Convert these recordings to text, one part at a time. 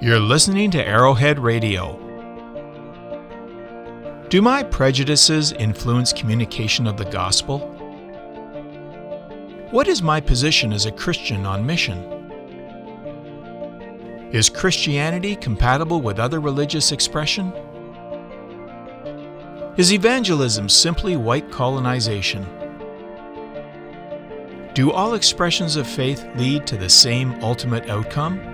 You're listening to Arrowhead Radio. Do my prejudices influence communication of the gospel? What is my position as a Christian on mission? Is Christianity compatible with other religious expression? Is evangelism simply white colonization? Do all expressions of faith lead to the same ultimate outcome?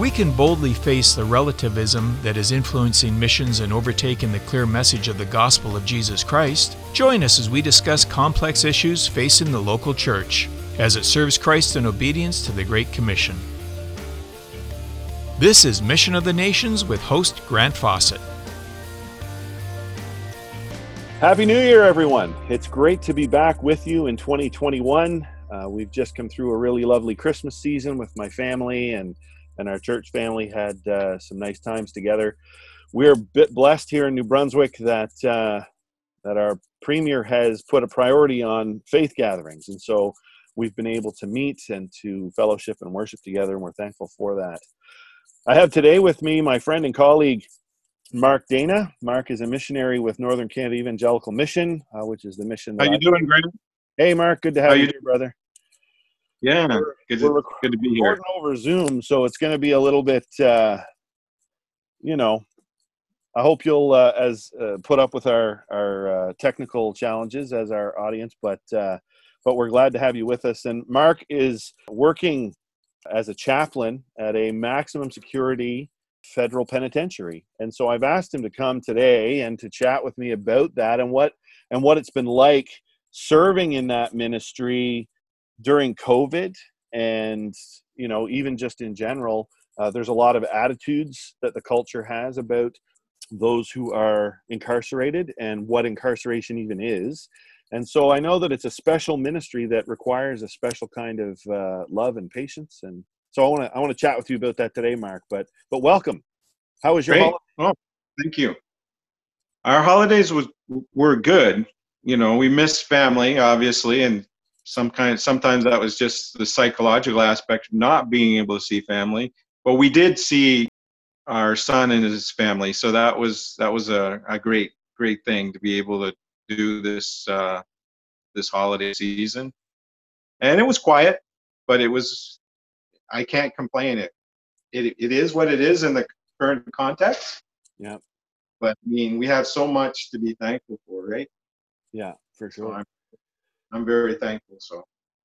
We can boldly face the relativism that is influencing missions and overtaking the clear message of the gospel of Jesus Christ. Join us as we discuss complex issues facing the local church as it serves Christ in obedience to the Great Commission. This is Mission of the Nations with host Grant Fawcett. Happy New Year, everyone. It's great to be back with you in 2021. Uh, we've just come through a really lovely Christmas season with my family, and, and our church family had uh, some nice times together. We're a bit blessed here in New Brunswick that, uh, that our premier has put a priority on faith gatherings. And so we've been able to meet and to fellowship and worship together, and we're thankful for that. I have today with me my friend and colleague, Mark Dana. Mark is a missionary with Northern Canada Evangelical Mission, uh, which is the mission. How are you doing, Grant? Hey, Mark. Good to have How you, you brother. Yeah, we're, good, to, good to be here. over Zoom, so it's going to be a little bit, uh, you know. I hope you'll uh, as uh, put up with our our uh, technical challenges as our audience, but uh, but we're glad to have you with us. And Mark is working as a chaplain at a maximum security federal penitentiary. And so I've asked him to come today and to chat with me about that and what and what it's been like serving in that ministry during COVID and you know even just in general uh, there's a lot of attitudes that the culture has about those who are incarcerated and what incarceration even is and so i know that it's a special ministry that requires a special kind of uh, love and patience and so I want to I want to chat with you about that today, Mark. But but welcome. How was your Great. holiday? Oh, thank you. Our holidays was were good. You know, we missed family, obviously, and some kind. Sometimes that was just the psychological aspect of not being able to see family. But we did see our son and his family, so that was that was a, a great great thing to be able to do this uh, this holiday season. And it was quiet, but it was I can't complain. It it it is what it is in the current context. Yeah. But I mean, we have so much to be thankful for, right? Yeah, for sure. So I'm, very thankful. So.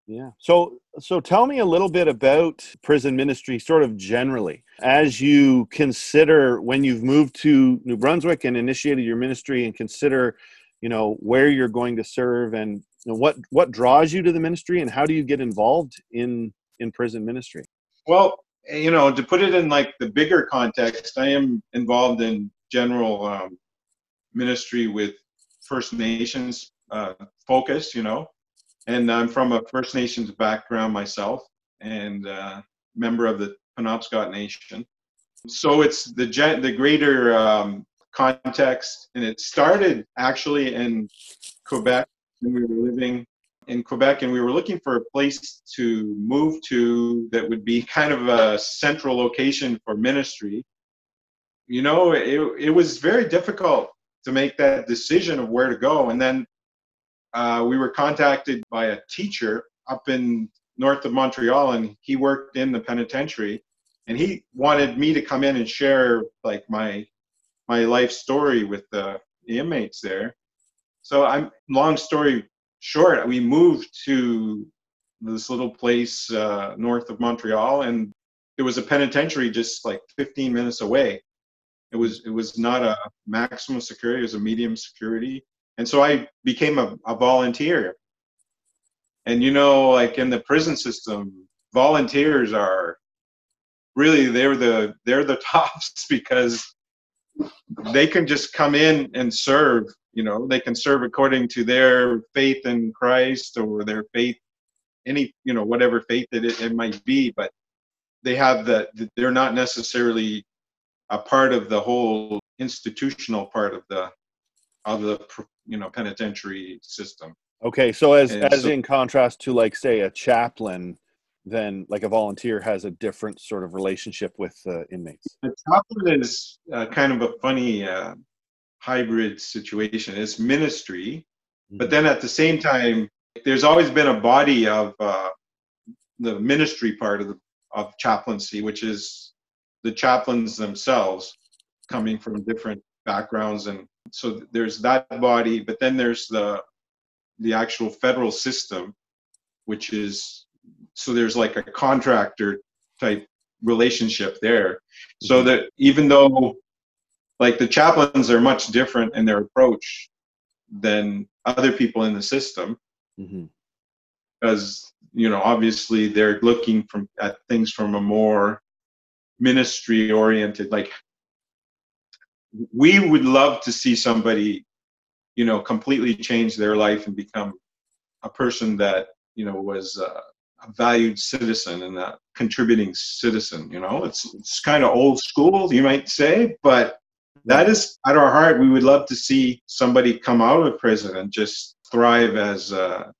Yeah. So so tell me a little bit about prison ministry sort of generally as you consider when you've moved to New Brunswick and initiated your ministry and consider you know where you're going to serve and you know, what what draws you to the ministry and how do you get involved in in prison ministry? Well, you know, to put it in like the bigger context, I am involved in general um, ministry with First Nations uh, focus, you know, and I'm from a First Nations background myself and uh, member of the Penobscot Nation. So it's the the greater um, context, and it started actually in Quebec when we were living in Quebec, and we were looking for a place to move to that would be kind of a central location for ministry. You know, it, it was very difficult to make that decision of where to go. And then uh, we were contacted by a teacher up in north of Montreal, and he worked in the penitentiary, and he wanted me to come in and share like my my life story with the, the inmates there. So I'm long story short, we moved to this little place uh, north of Montreal, and it was a penitentiary just like 15 minutes away. It was it was not a maximum security; it was a medium security, and so I became a, a volunteer. And you know, like in the prison system, volunteers are really they're the they're the tops because they can just come in and serve you know they can serve according to their faith in christ or their faith any you know whatever faith that it, it might be but they have the they're not necessarily a part of the whole institutional part of the of the you know penitentiary system okay so as and as so, in contrast to like say a chaplain then like a volunteer has a different sort of relationship with uh, inmates. The chaplain is uh, kind of a funny uh, hybrid situation. It's ministry, mm-hmm. but then at the same time, there's always been a body of uh, the ministry part of the of chaplaincy, which is the chaplains themselves coming from different backgrounds, and so there's that body. But then there's the the actual federal system, which is so there's like a contractor type relationship there. So mm-hmm. that even though like the chaplains are much different in their approach than other people in the system, mm-hmm. because you know obviously they're looking from at things from a more ministry oriented like we would love to see somebody you know completely change their life and become a person that you know was uh, a valued citizen and a contributing citizen. You know, it's it's kind of old school, you might say, but that is at our heart. We would love to see somebody come out of prison and just thrive as a,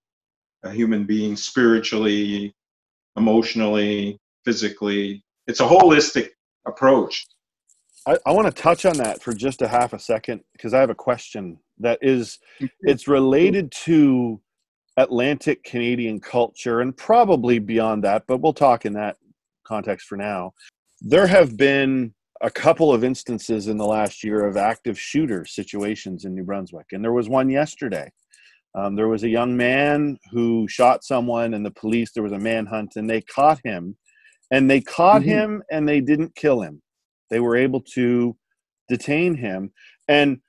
a human being, spiritually, emotionally, physically. It's a holistic approach. I, I want to touch on that for just a half a second because I have a question that is it's related to Atlantic Canadian culture and probably beyond that, but we'll talk in that context for now. There have been a couple of instances in the last year of active shooter situations in New Brunswick, and there was one yesterday. Um, there was a young man who shot someone, and the police, there was a manhunt, and they caught him. And they caught mm-hmm. him and they didn't kill him. They were able to detain him. And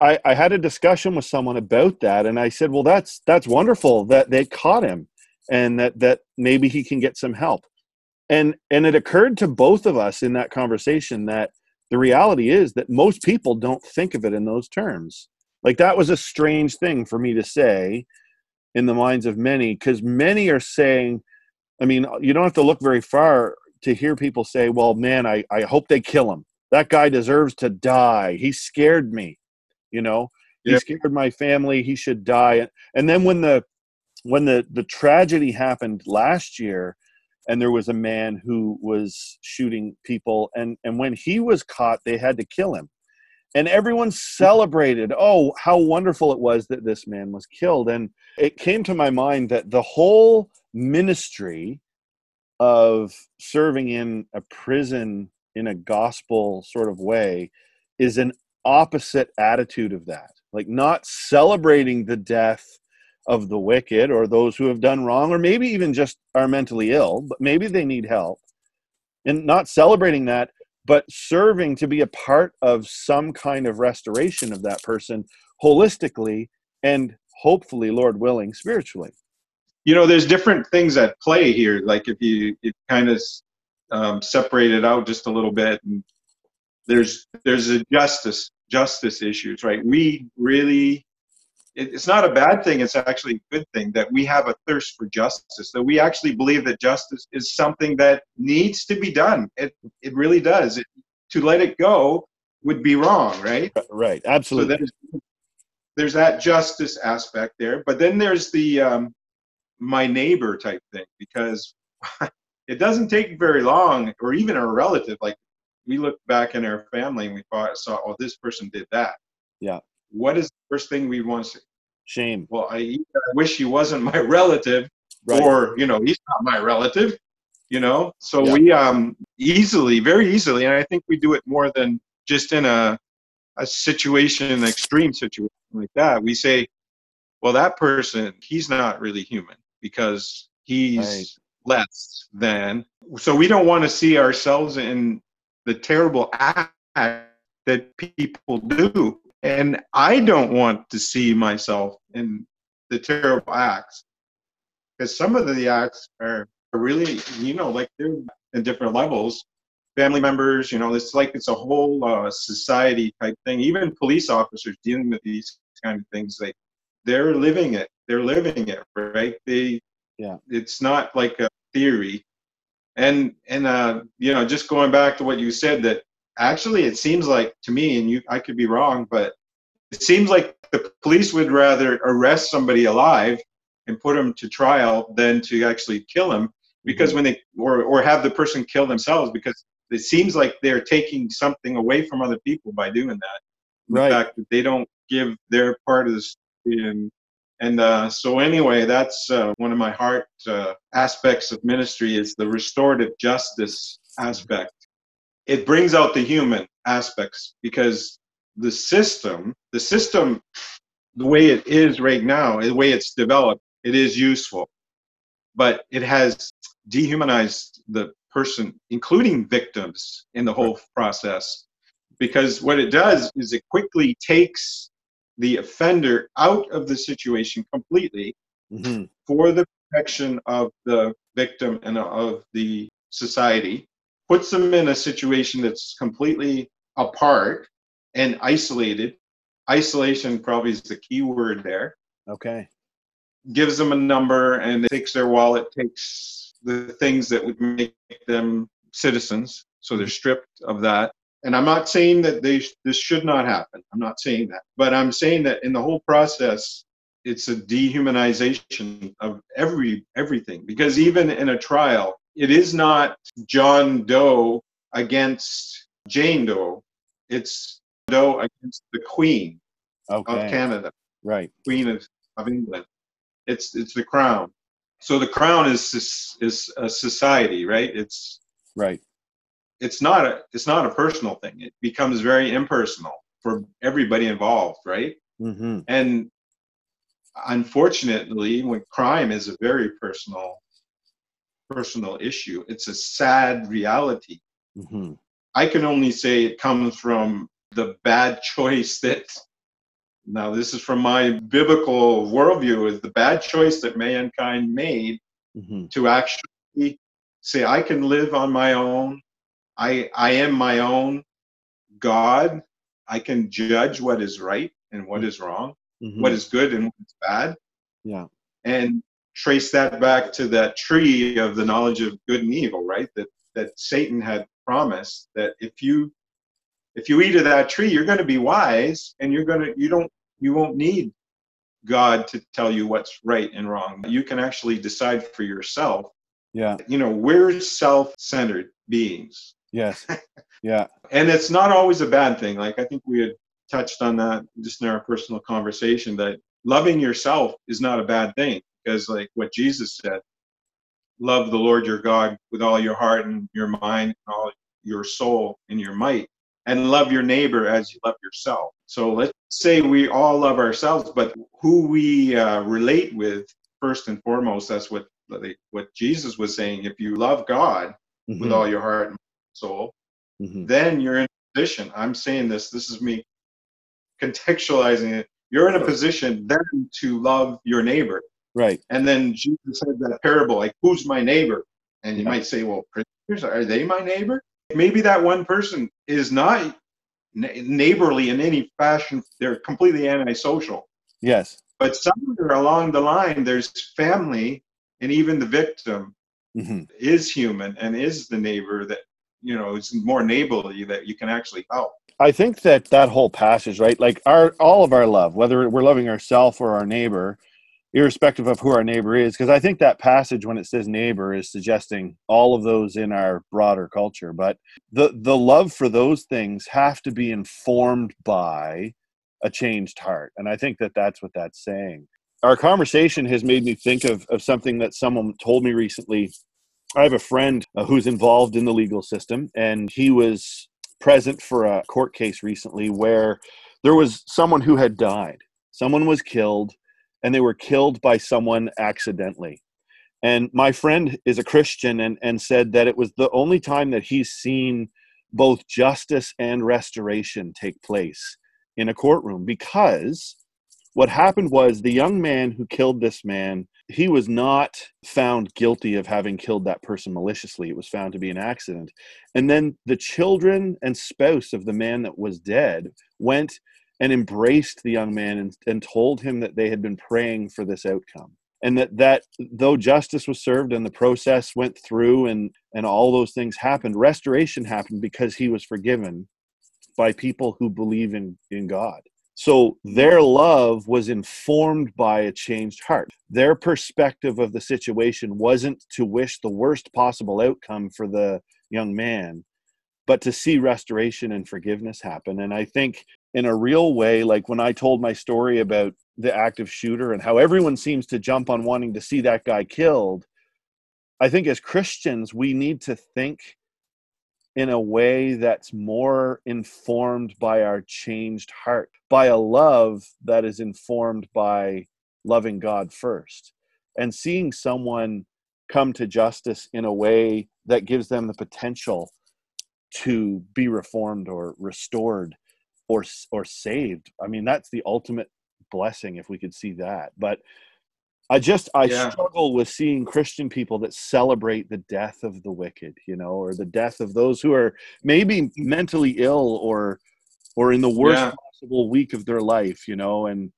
I, I had a discussion with someone about that, and I said, "Well, that's that's wonderful that they caught him, and that that maybe he can get some help." And and it occurred to both of us in that conversation that the reality is that most people don't think of it in those terms. Like that was a strange thing for me to say in the minds of many, because many are saying, I mean, you don't have to look very far to hear people say, "Well, man, I I hope they kill him. That guy deserves to die. He scared me." you know he scared my family he should die and then when the when the the tragedy happened last year and there was a man who was shooting people and and when he was caught they had to kill him and everyone celebrated oh how wonderful it was that this man was killed and it came to my mind that the whole ministry of serving in a prison in a gospel sort of way is an opposite attitude of that. Like not celebrating the death of the wicked or those who have done wrong or maybe even just are mentally ill but maybe they need help. And not celebrating that but serving to be a part of some kind of restoration of that person holistically and hopefully lord willing spiritually you know there's different things at play here like if you, you kind of um, separate it out just a little bit and there's there's a justice justice issues, right? We really, it's not a bad thing, it's actually a good thing that we have a thirst for justice, that we actually believe that justice is something that needs to be done. It, it really does. It, to let it go would be wrong, right? Right, absolutely. So there's, there's that justice aspect there, but then there's the um, my neighbor type thing because it doesn't take very long, or even a relative like we look back in our family and we thought, saw, oh, this person did that. Yeah. What is the first thing we want to say? Shame. Well, I, I wish he wasn't my relative, right. or you know, he's not my relative. You know, so yeah. we um easily, very easily, and I think we do it more than just in a a situation, an extreme situation like that. We say, well, that person, he's not really human because he's right. less than. So we don't want to see ourselves in the terrible act that people do. And I don't want to see myself in the terrible acts because some of the acts are really, you know, like they're in different levels. Family members, you know, it's like it's a whole uh, society type thing. Even police officers dealing with these kind of things, they they're living it. They're living it, right? They, yeah. It's not like a theory and and uh, you know just going back to what you said that actually it seems like to me and you i could be wrong but it seems like the police would rather arrest somebody alive and put them to trial than to actually kill them because when they or or have the person kill themselves because it seems like they're taking something away from other people by doing that. Right. The fact that they don't give their part of the story and and uh, so anyway, that's uh, one of my heart uh, aspects of ministry is the restorative justice aspect. It brings out the human aspects because the system, the system, the way it is right now, the way it's developed, it is useful, but it has dehumanized the person, including victims, in the whole process. Because what it does is it quickly takes the offender out of the situation completely Mm-hmm. for the protection of the victim and of the society, puts them in a situation that's completely apart and isolated. Isolation probably is the key word there. Okay. Gives them a number and takes their wallet, takes the things that would make them citizens. So they're stripped of that. And I'm not saying that they this should not happen. I'm not saying that. But I'm saying that in the whole process, it's a dehumanization of every everything. Because even in a trial, it is not John Doe against Jane Doe. It's Doe against the Queen Okay. of Canada, Right. Queen of, of England. It's it's the crown. So the crown is is, is a society, right? It's Right. It's not a it's not a personal thing. It becomes very impersonal for everybody involved, right? Mm-hmm. And unfortunately, when crime is a very personal personal issue, it's a sad reality. Mm-hmm. I can only say it comes from the bad choice that now this is from my biblical worldview is the bad choice that mankind made Mm-hmm. to actually say I can live on my own. I I am my own God. I can judge what is right and what is wrong, Mm-hmm. what is good and what is bad, Yeah. and trace that back to that tree of the knowledge of good and evil, right? That that Satan had promised that if you if you eat of that tree, you're going to be wise, and you're going to you don't you won't need God to tell you what's right and wrong. You can actually decide for yourself. Yeah. You know, we're self-centered beings, Yes. Yeah. and it's not always a bad thing. Like I think we had touched on that just in our personal conversation that loving yourself is not a bad thing because like what Jesus said, love the Lord your God with all your heart and your mind and all your soul and your might and love your neighbor as you love yourself. So let's say we all love ourselves, but who we uh, relate with first and foremost, that's what what Jesus was saying. If you love God with Mhm. all your heart and soul, Mhm. then you're in a position. I'm saying this. This is me contextualizing it. You're in a position then to love your neighbor. Right. And then Jesus said that parable, like, who's my neighbor? And you Yeah. might say, well, prisoners, are they my neighbor? Maybe that one person is not neighborly in any fashion. They're completely antisocial. Yes. But somewhere along the line, there's family, and even the victim hmm is human and is the neighbor that, you know, is more neighborly that you can actually help. I think that that whole passage, right? Like our all of our love, whether we're loving ourselves or our neighbor, irrespective of who our neighbor is, because I think that passage when it says neighbor is suggesting all of those in our broader culture. But the the love for those things have to be informed by a changed heart, and I think that that's what that's saying. Our conversation has made me think of of something that someone told me recently. I have a friend uh, who's involved in the legal system, and he was present for a court case recently where there was someone who had died. Someone was killed, and they were killed by someone accidentally. And my friend is a Christian and, and said that it was the only time that he's seen both justice and restoration take place in a courtroom because what happened was the young man who killed this man he was not found guilty of having killed that person maliciously. It was found to be an accident. And then the children and spouse of the man that was dead went and embraced the young man and, and told him that they had been praying for this outcome. And that that though justice was served and the process went through and and all those things happened restoration happened because he was forgiven by people who believe in in god So their love was informed by a changed heart. Their perspective of the situation wasn't to wish the worst possible outcome for the young man, but to see restoration and forgiveness happen. And I think in a real way, like when I told my story about the active shooter and how everyone seems to jump on wanting to see that guy killed, I think as Christians, we need to think in a way that's more informed by our changed heart, by a love that is informed by loving God first, and seeing someone come to justice in a way that gives them the potential to be reformed or restored or or saved. I mean, that's the ultimate blessing if we could see that. But I just I yeah. struggle with seeing Christian people that celebrate the death of the wicked, you know, or the death of those who are maybe mentally ill or or in the worst yeah. possible week of their life, you know, and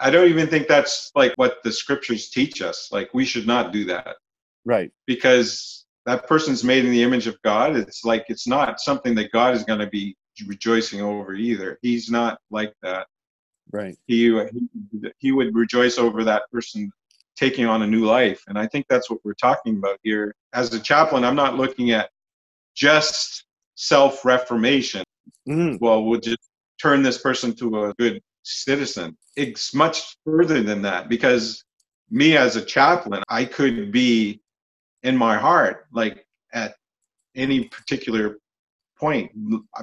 I don't even think that's like what the scriptures teach us. Like we should not do that. Right. Because that person's made in the image of God. It's like it's not something that God is going to be rejoicing over either. He's not like that. Right. He, he he would rejoice over that person taking on a new life. And I think that's what we're talking about here. As a chaplain, I'm not looking at just self reformation. Mm. Well, we'll just turn this person to a good citizen. It's much further than that because me as a chaplain, I could be in my heart, like at any particular point,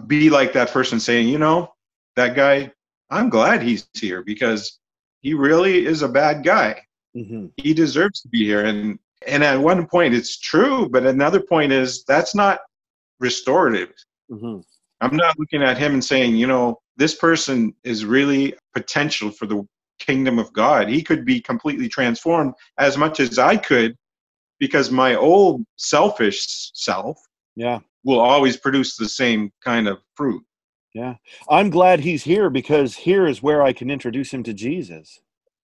be like that person saying, you know, that guy, I'm glad he's here because he really is a bad guy. Mm-hmm. He deserves to be here. And and at one point it's true, but another point is that's not restorative. Mm-hmm. I'm not looking at him and saying, you know, this person is really potential for the kingdom of God. He could be completely transformed as much as I could because my old selfish self yeah will always produce the same kind of fruit. Yeah. I'm glad he's here because here is where I can introduce him to Jesus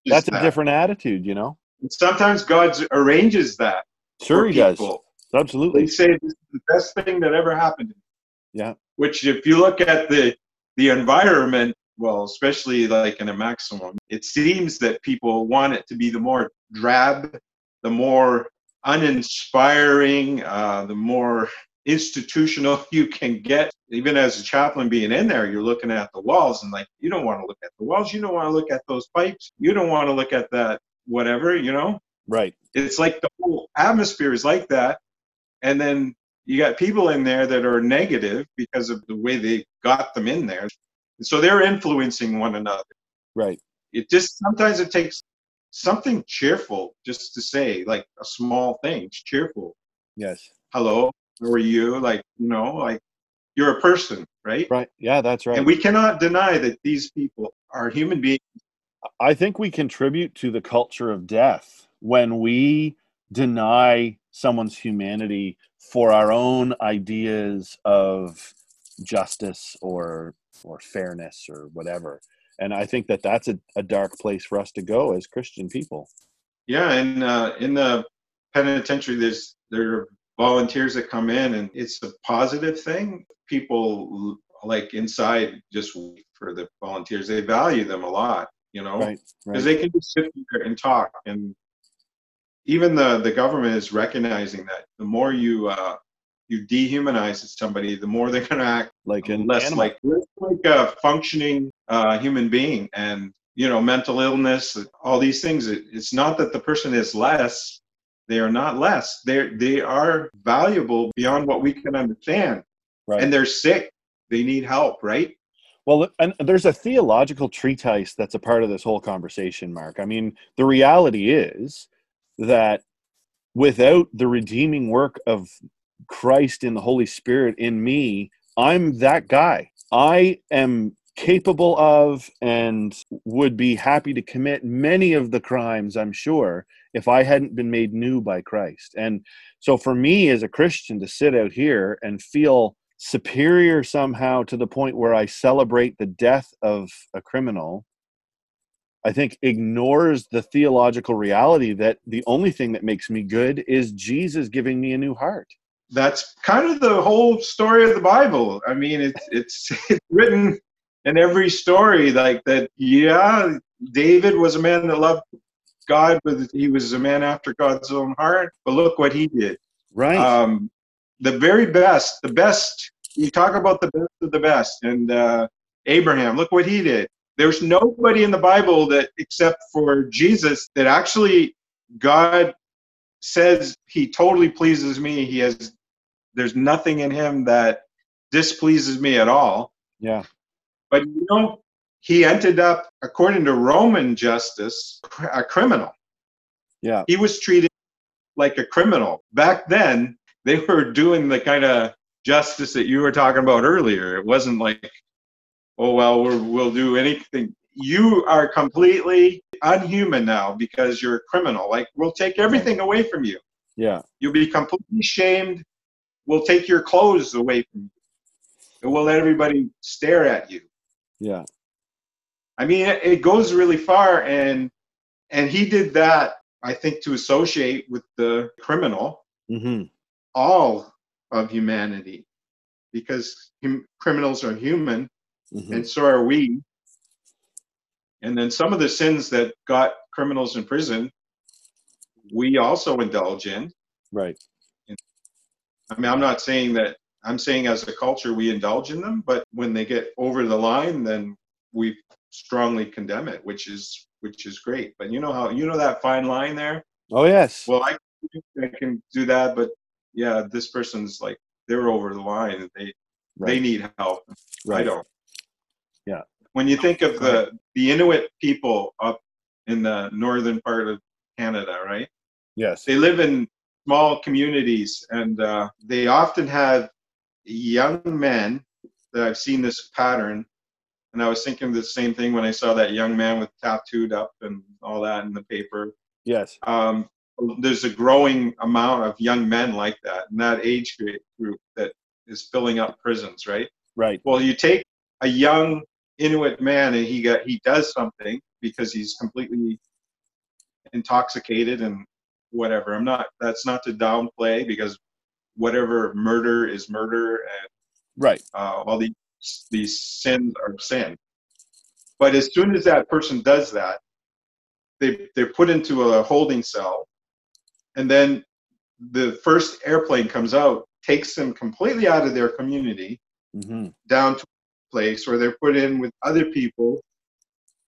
that's that. a different attitude, you know. sometimes God arranges that. Sure, he people. does. Absolutely. They say this is the best thing that ever happened. Yeah. Which, if you look at the the environment, well, especially like in a maximum, it seems that people want it to be the more drab, the more uninspiring, uh, the more institutional you can get. Even as a chaplain being in there, you're looking at the walls and like, you don't want to look at the walls. You don't want to look at those pipes. You don't want to look at that, whatever, you know? Right. It's like the whole atmosphere is like that. And then you got people in there that are negative because of the way they got them in there. So they're influencing one another. Right. It just sometimes it takes something cheerful just to say, like a small thing. It's cheerful. Yes. Hello, are you? Like, you know, like you're a person, right? Right. Yeah, that's right. And we cannot deny that these people are human beings. I think we contribute to the culture of death when we deny someone's humanity for our own ideas of justice or or fairness or whatever and i think that that's a, a dark place for us to go as christian people yeah and uh, in the penitentiary there's there volunteers that come in and it's a positive thing. People like inside just for the volunteers. They value them a lot you know? Because right, right. they can just sit there and talk. And even the the government is recognizing that the more you uh you dehumanize somebody the more they're going to act like an less animal. like like a functioning uh human being. And you know mental illness all these things it, it's not that the person is less they are not less. They they are valuable beyond what we can understand. Right. And they're sick. They need help, right? Well, and there's a theological treatise that's a part of this whole conversation, Mark. I mean, the reality is that without the redeeming work of Christ in the Holy Spirit in me, I'm that guy. I am capable of and would be happy to commit many of the crimes, I'm sure, if I hadn't been made new by Christ. And so for me as a Christian to sit out here and feel superior somehow to the point where I celebrate the death of a criminal, I think ignores the theological reality that the only thing that makes me good is Jesus giving me a new heart. That's kind of the whole story of the Bible. I mean, it's it's, it's written in every story like that. Yeah, David was a man that loved God, but he was a man after God's own heart. But look what he did. Right. Um, the very best, the best. You talk about the best of the best, and uh, Abraham. Look what he did. There's nobody in the Bible that, except for Jesus, that actually God says he totally pleases me. He has. There's nothing in him that displeases me at all. Yeah. But you know, he ended up, according to Roman justice, a criminal. Yeah. He was treated like a criminal. Back then, they were doing the kind of justice that you were talking about earlier. It wasn't like, oh, well, we will do anything. You are completely unhuman now because you're a criminal. Like, we'll take everything away from you. Yeah. You'll be completely shamed. We'll take your clothes away from you. And we'll let everybody stare at you. Yeah. I mean, it goes really far, and and he did that. I think to associate with the criminal Mm-hmm. all of humanity, because hum, criminals are human, Mm-hmm. and so are we. And then some of the sins that got criminals in prison, we also indulge in. Right. I mean, I'm not saying that. I'm saying as a culture we indulge in them, but when they get over the line, then we strongly condemn it, which is which is great. But you know how you know that fine line there. Oh yes. Well, I, I can do that, but yeah, this person's like they're over the line. They they need help. I right. don't. Yeah. When you think of the the Inuit people up in the northern part of Canada, right? Yes. They live in small communities, and uh, they often have young men. That I've seen this pattern, and I was thinking the same thing when I saw that young man with tattooed up and all that in the paper. Yes. Um, there's a growing amount of young men like that in that age group that is filling up prisons, right? Right. Well, you take a young Inuit man and he got he does something because he's completely intoxicated and whatever. I'm not that's not to downplay because whatever murder is murder and Right. uh, all these these sins are sin. But as soon as that person does that, they they're put into a holding cell, and then the first airplane comes out, takes them completely out of their community, Mm-hmm. down to a place where they're put in with other people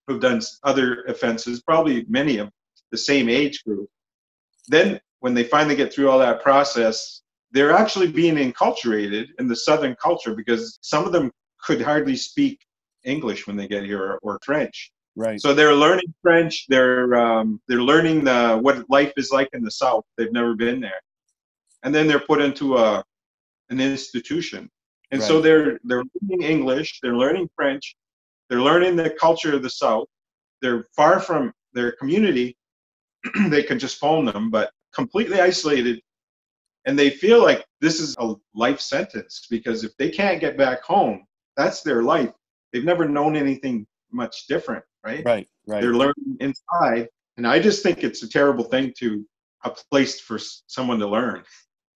who've done other offenses, probably many of the same age group. Then, when they finally get through all that process, they're actually being enculturated in the Southern culture because some of them could hardly speak English when they get here or, or French. Right. So they're learning French. They're um, they're learning the what life is like in the South. They've never been there, and then they're put into a an institution. And so they're they're learning English. They're learning French. They're learning the culture of the South. They're far from their community. they can just phone them, but completely isolated. And they feel like this is a life sentence because if they can't get back home, that's their life. They've never known anything much different, right? right. Right. They're learning inside. And I just think it's a terrible thing to a place for someone to learn.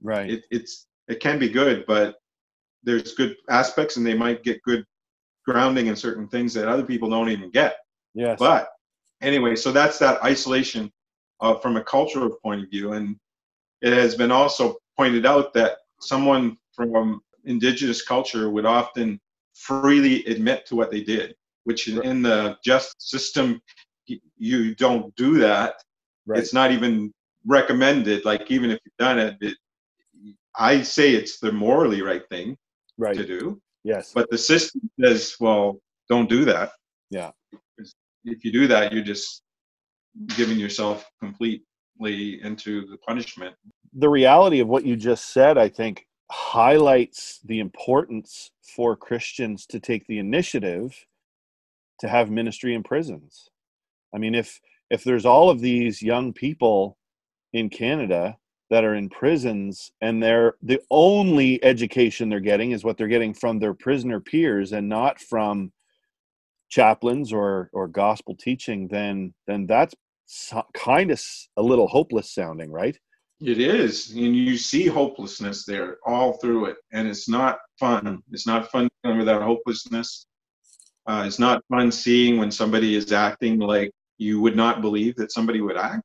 right. It, it's it can be good, but there's good aspects, and they might get good grounding in certain things that other people don't even get. yes. But anyway, so that's that isolation uh, from a cultural point of view, and it has been also pointed out that someone from indigenous culture would often freely admit to what they did, which in, in the justice system you don't do that. right. It's not even recommended. Like even if you've done it, it I say it's the morally right thing right. to do, Yes. but the system says, well, don't do that. Yeah. If you do that, you're just giving yourself completely into the punishment. the reality of what you just said, I think, highlights the importance for Christians to take the initiative to have ministry in prisons. I mean, if if there's all of these young people in Canada that are in prisons and they're the only education they're getting is what they're getting from their prisoner peers and not from chaplains or or gospel teaching then then that's kind of a little hopeless sounding right It is, and you see hopelessness there all through it, and it's not fun. It's not fun dealing with that hopelessness. Uh, it's not fun seeing when somebody is acting like you would not believe that somebody would act.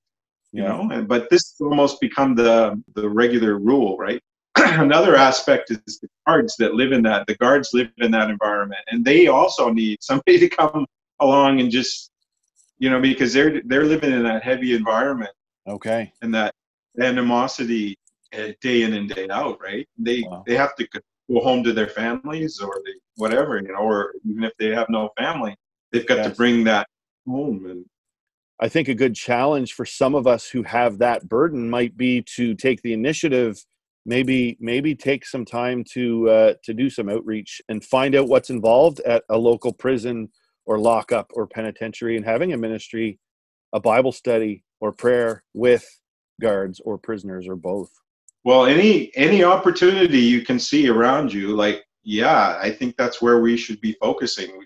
You yeah. know, and, but this has almost become the the regular rule, right? Another aspect is the guards that live in that. The guards live in that environment, and they also need somebody to come along and just, you know, because they're they're living in that heavy environment. Okay. And that animosity uh, day in and day out, right? They wow. they have to go home to their families or they, whatever, you know, or even if they have no family, they've got yes. to bring that home. And I think a good challenge for some of us who have that burden might be to take the initiative. Maybe maybe take some time to uh, to do some outreach and find out what's involved at a local prison or lockup or penitentiary and having a ministry, a Bible study or prayer with guards or prisoners or both. Well any any opportunity you can see around you like yeah i think that's where we should be focusing.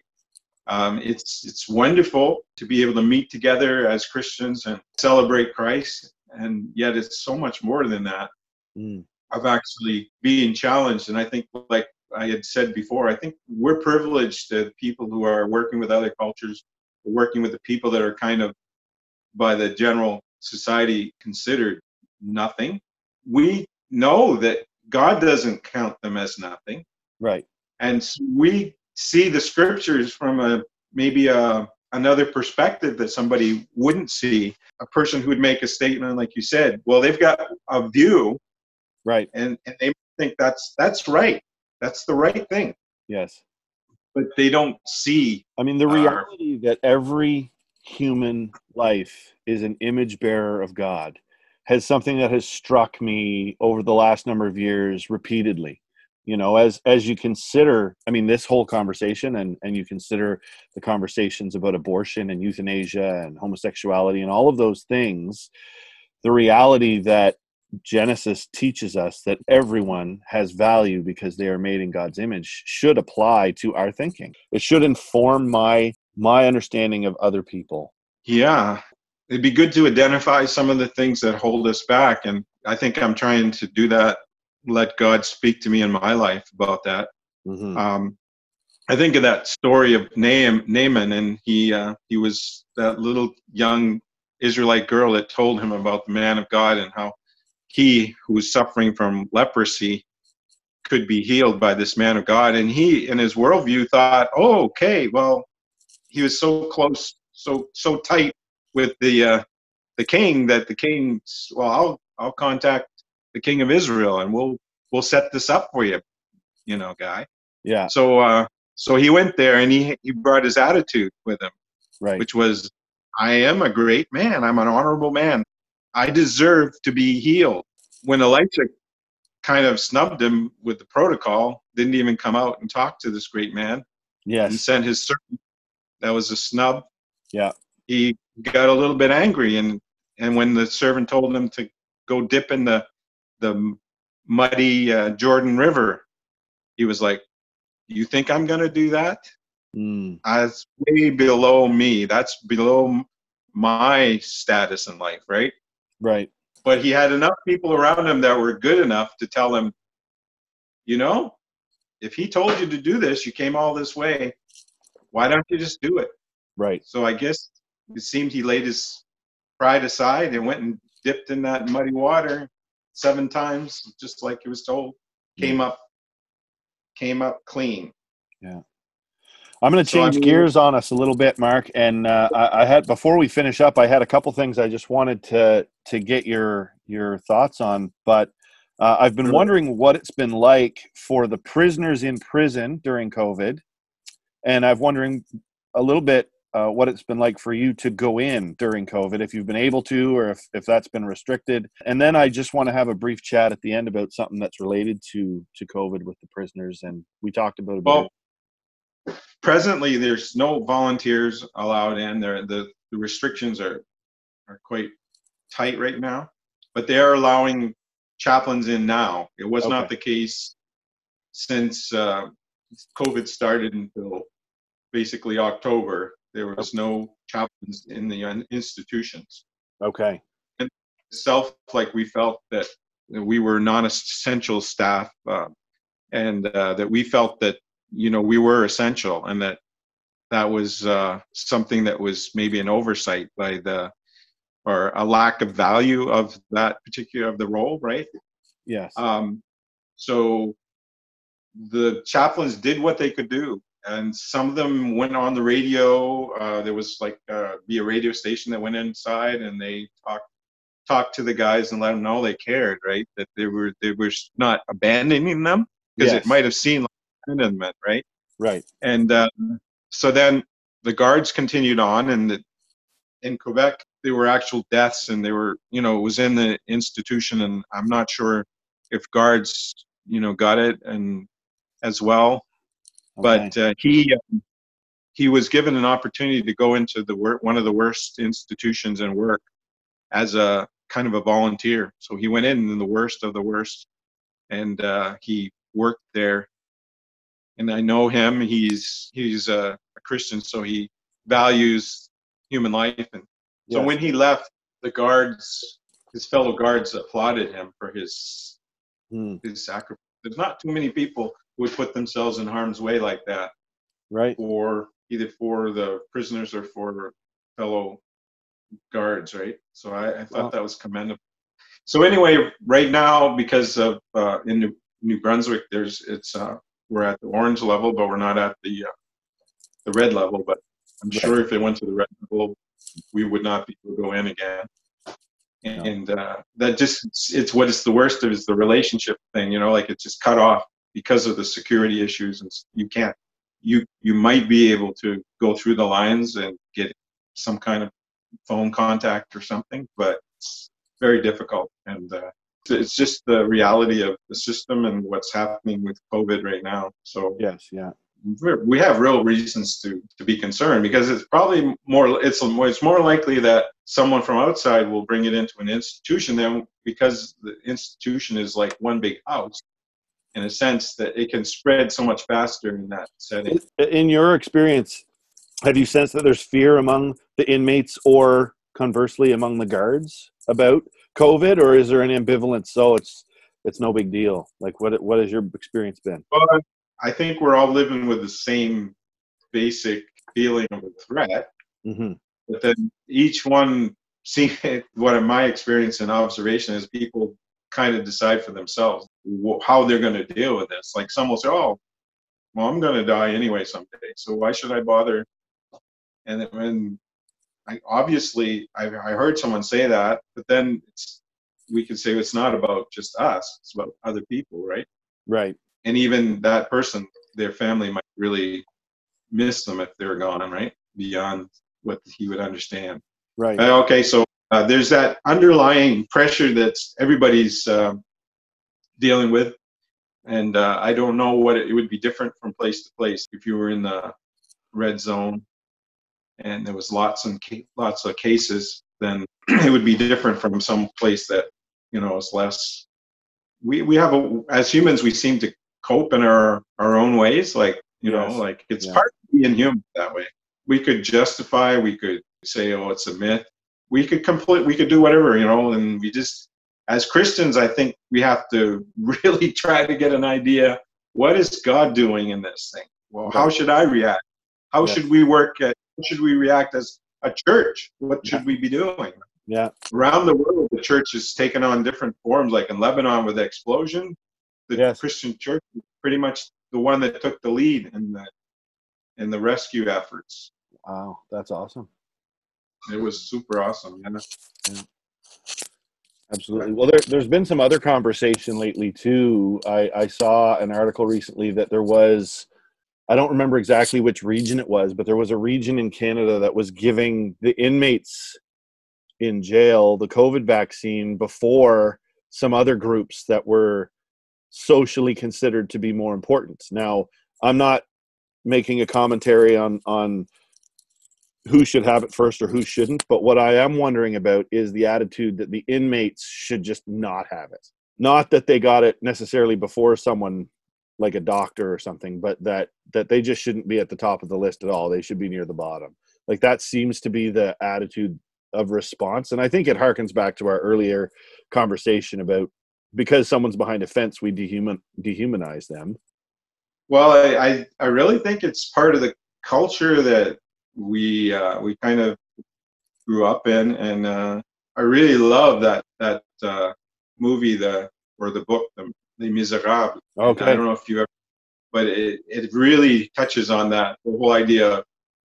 Um, it's it's wonderful to be able to meet together as christians and celebrate christ and yet it's so much more than that mm. of actually being challenged. And i think like i had said before i think we're privileged to people who are working with other cultures working with the people that are kind of by the general society considered nothing we know that God doesn't count them as nothing. Right. And so we see the scriptures from a maybe a another perspective that somebody wouldn't see. A person who would make a statement like you said, well, they've got a view, right, and, and they think that's that's right, that's the right thing. Yes, but they don't see. I mean, the reality our, that every human life is an image bearer of God has something that has struck me over the last number of years repeatedly. You know as as you consider i mean this whole conversation and and you consider the conversations about abortion and euthanasia and homosexuality and all of those things the reality that genesis teaches us that everyone has value because they are made in god's image should apply to our thinking. It should inform my my understanding of other people. Yeah. It'd be good to identify some of the things that hold us back and i think i'm trying to do that let god speak to me in my life about that. Mm-hmm. um, i think of that story of naaman, naaman and he uh, he was that little young israelite girl that told him about the man of god and how he who was suffering from leprosy could be healed by this man of god. And he in his worldview thought oh okay well he was so close so so tight with the uh, the king that the king well I'll I'll contact the king of Israel and we'll we'll set this up for you, you know, guy. Yeah. So uh, so he went there and he he brought his attitude with him, right? Which was, I am a great man. I'm an honorable man. I deserve to be healed. When Elisha kind of snubbed him with the protocol, didn't even come out and talk to this great man. Yes. And sent his servant. That was a snub. Yeah. He got a little bit angry and and when the servant told him to go dip in the the muddy uh, Jordan River, he was like, "You think I'm gonna do that? Mm. That's way below me. That's below my status in life, right? Right. But he had enough people around him that were good enough to tell him, you know, if he told you to do this, you came all this way. Why don't you just do it? Right. So I guess it seemed he laid his pride aside and went and dipped in that muddy water seven times, just like he was told. Came up, came up clean. Yeah. I'm going to change so, gears on us a little bit, Mark. And uh, I, I, had before we finish up, I had a couple things I just wanted to to get your your thoughts on. But uh, I've been wondering what it's been like for the prisoners in prison during COVID, and I've wondering a little bit uh, what it's been like for you to go in during COVID, if you've been able to, or if, if that's been restricted. And then I just want to have a brief chat at the end about something that's related to to COVID with the prisoners. And we talked about it. Well, presently, there's no volunteers allowed in. There, the, the restrictions are are quite tight right now, but they are allowing chaplains in now. It was okay. not the case since uh, COVID started until basically October. There was no chaplains in the institutions. Okay. And itself, like we felt that we were non-essential staff, uh, and uh, that we felt that you know we were essential, and that that was uh, something that was maybe an oversight by the or a lack of value of that particular of the role, right? Yes. Um, so the chaplains did what they could do, and some of them went on the radio. Uh, there was like uh, be a radio station that went inside, and they talked talked to the guys and let them know they cared, right? That they were they were not abandoning them because yes. it might have seemed like abandonment, right? Right. And uh, so then the guards continued on, and the, in Quebec there were actual deaths, and they were you know it was in the institution, and I'm not sure if guards you know got it and as well, okay. but uh, he. Um, he was given an opportunity to go into the wor- one of the worst institutions and work as a kind of a volunteer. So he went in in the worst of the worst, and uh, he worked there. And I know him. He's he's a, a Christian, so he values human life. And so yes. when he left, the guards, his fellow guards, applauded him for his hmm. his sacrifice. There's not too many people would put themselves in harm's way like that, right? For either for the prisoners or for fellow guards, right? So I, I thought wow. that was commendable. So anyway, right now because of uh, in New, New, Brunswick, there's it's uh, we're at the orange level, but we're not at the uh, the red level. But I'm sure if it went to the red level, we would not be able to go in again. And no. uh, that just it's what is the worst of is the relationship thing. You know, like it's just cut off because of the security issues, and you can't. You you might be able to go through the lines and get some kind of phone contact or something, but it's very difficult. And uh, it's just the reality of the system and what's happening with COVID right now. So yes, yeah, we have real reasons to to be concerned because it's probably more it's it's more likely that someone from outside will bring it into an institution than because the institution is like one big house in a sense that it can spread so much faster in that setting. In your experience, have you sensed that there's fear among the inmates or conversely among the guards about COVID, or is there an ambivalence? So it's it's no big deal. Like what what has your experience been? Well, I think we're all living with the same basic feeling of a threat, mm-hmm. but then each one see what in my experience and observation is people kind of decide for themselves how they're going to deal with this. Like some will say, "Oh, well, I'm going to die anyway someday, so why should I bother and then I, obviously I, I heard someone say that, but then we can say it's not about just us; it's about other people, right? Right. And even that person, their family might really miss them if they're gone, right? Beyond what he would understand. Right. Uh, okay, so uh, there's that underlying pressure that everybody's uh, dealing with, and uh, I don't know what it, it would be different from place to place. If you were in the red zone, and there was lots and lots of cases, then it would be different from some place that you know is less. We we have a as humans we seem to cope in our our own ways, like you yes. know, like it's yeah. part of being human that way. We could justify, we could say, oh, it's a myth. We could complete, we could do whatever, you know, and we just as Christians, I think we have to really try to get an idea what is God doing in this thing? Well, how should I react? How yes. should we work at should we react as a church? What should yeah. we be doing? Yeah. Around the world, the church has taken on different forms. Like in Lebanon with the explosion, the yes. Christian church is pretty much the one that took the lead in the in the rescue efforts. Wow, that's awesome. It was super awesome. Yeah. yeah. Absolutely. Well, there, has been some other conversation lately too. I, I saw an article recently that there was I don't remember exactly which region it was, but there was a region in Canada that was giving the inmates in jail the COVID vaccine before some other groups that were socially considered to be more important. Now, I'm not making a commentary on on who should have it first or who shouldn't, but what I am wondering about is the attitude that the inmates should just not have it. Not that they got it necessarily before someone like a doctor or something, but that that they just shouldn't be at the top of the list at all. They should be near the bottom. Like that seems to be the attitude of response, and I think it harkens back to our earlier conversation about because someone's behind a fence, we dehuman dehumanize them. Well, I, I, I really think it's part of the culture that we uh, we kind of grew up in, and uh, I really love that that uh, movie, the or the book, the, Les Miserables. Okay. I don't know if you ever, but it it really touches on that the whole idea of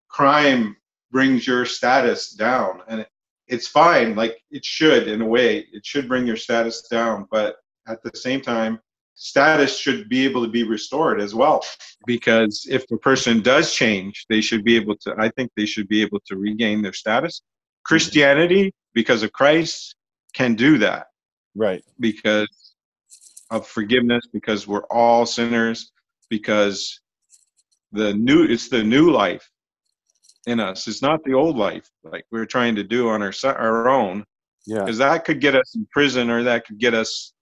crime brings your status down, and it, it's fine, like it should in a way, it should bring your status down, but at the same time, status should be able to be restored as well. Because if the person does change they should be able to i think they should be able to regain their status. Christianity because of christ can do that. Right. Because of forgiveness because we're all sinners because the new it's the new life in us. It's not the old life like we're trying to do on our our own. Yeah. Because that could get us in prison or that could get us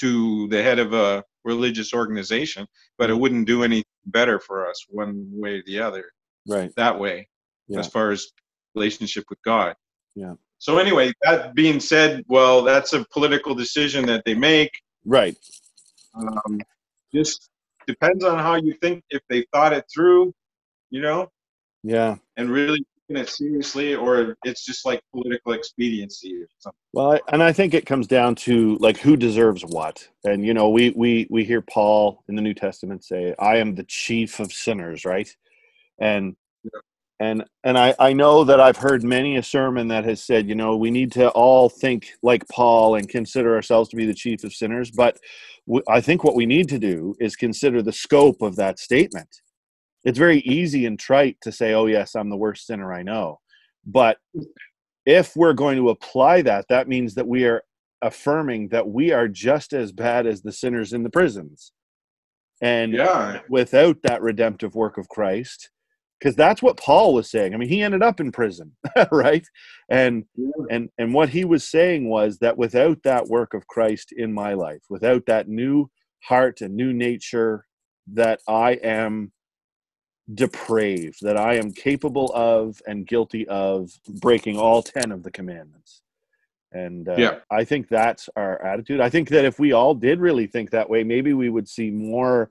to the head of a religious organization, but it Mm-hmm. wouldn't do any better for us one way or the other. right That way, Yeah. as far as relationship with God. Yeah. So anyway, that being said, well, that's a political decision that they make. right Um, just depends on how you think. If they thought it through, you know, yeah and really it seriously, or it's just like political expediency or something. Well, I, and I think it comes down to like who deserves what. And you know, we we we hear Paul in the New Testament say, "I am the chief of sinners," right? And Yeah. and and I I know that I've heard many a sermon that has said, you know, we need to all think like Paul and consider ourselves to be the chief of sinners, but w- I think what we need to do is consider the scope of that statement. It's very easy and trite to say, "Oh yes, I'm the worst sinner I know." But if we're going to apply that, that means that we are affirming that we are just as bad as the sinners in the prisons. And Yeah, without that redemptive work of Christ, because that's what Paul was saying. I mean, he ended up in prison, right? And and and what he was saying was that without that work of Christ in my life, without that new heart and new nature that I am depraved, that I am capable of and guilty of breaking all 10 of the commandments. And uh, Yeah. I think that's our attitude. I think that if we all did really think that way, maybe we would see more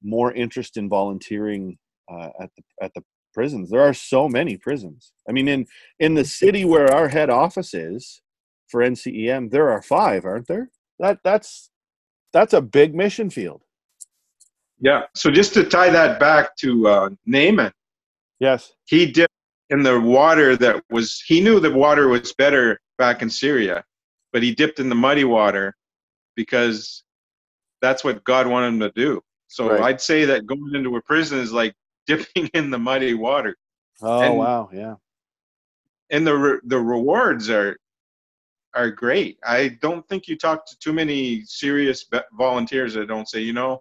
more interest in volunteering uh, at the at the prisons. There are so many prisons. I mean, in in the city where our head office is for NCEM, there are five, aren't there? That that's that's a big mission field. Yeah. So just to tie that back to uh, Naaman, Yes. he dipped in the water that was he knew the water was better back in Syria, but he dipped in the muddy water because that's what God wanted him to do. So Right. I'd say that going into a prison is like dipping in the muddy water, Oh And- wow, yeah. and the re- the rewards are are great. I don't think you talk to too many serious volunteers that don't say, you know,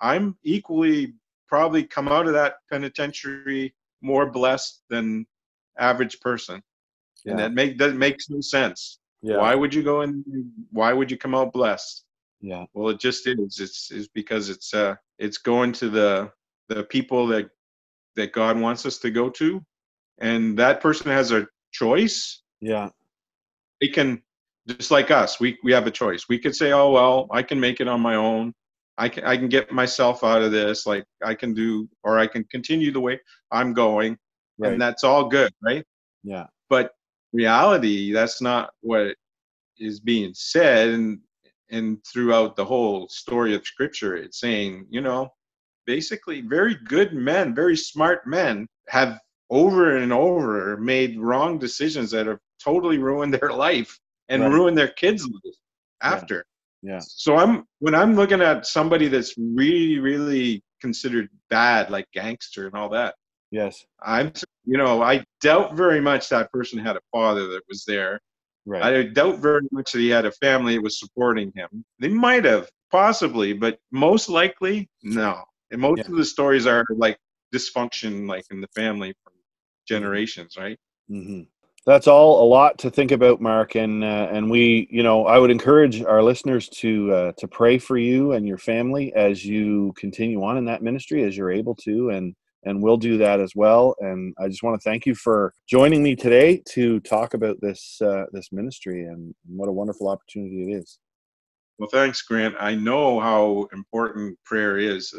I'm equally probably come out of that penitentiary more blessed than average person. Yeah. and that make that makes no sense. Yeah. Why would you go in? Why would you come out blessed? Yeah. Well, it just is. It's is because it's uh it's going to the the people that that God wants us to go to, and that person has a choice. Yeah. They can just like us. We we have a choice. We could say, oh well, I can make it on my own. I can I can get myself out of this. Like I can do, or I can continue the way I'm going, Right. and that's all good, right? yeah. but reality that's not what is being said and and throughout the whole story of scripture it's saying you know basically very good men very smart men have over and over made wrong decisions that have totally ruined their life and Right. ruined their kids life after Yeah. So i'm when i'm looking at somebody that's really really considered bad like gangster and all that Yes. I'm, you know, I doubt very much that person had a father that was there. Right. I doubt very much that he had a family that was supporting him. They might have, possibly, but most likely, no. And most Yeah. of the stories are like dysfunction, like in the family from generations, right? hmm That's all a lot to think about, Mark, and uh, and we, you know, I would encourage our listeners to uh, to pray for you and your family as you continue on in that ministry as you're able to, and and we'll do that as well. And I just want to thank you for joining me today to talk about this uh, this ministry and what a wonderful opportunity it is. Well, thanks, Grant. I know how important prayer is.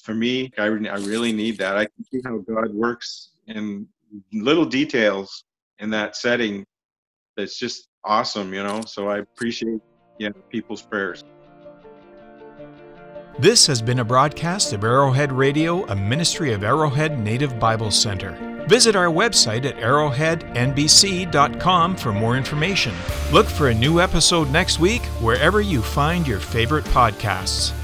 For me, I, I really need that. I can see how God works in little details in that setting. That's just awesome, you know. So I appreciate yeah, people's prayers. This has been a broadcast of Arrowhead Radio, a ministry of Arrowhead Native Bible Center. Visit our website at arrowheadnbc.com for more information. Look for a new episode next week wherever you find your favorite podcasts.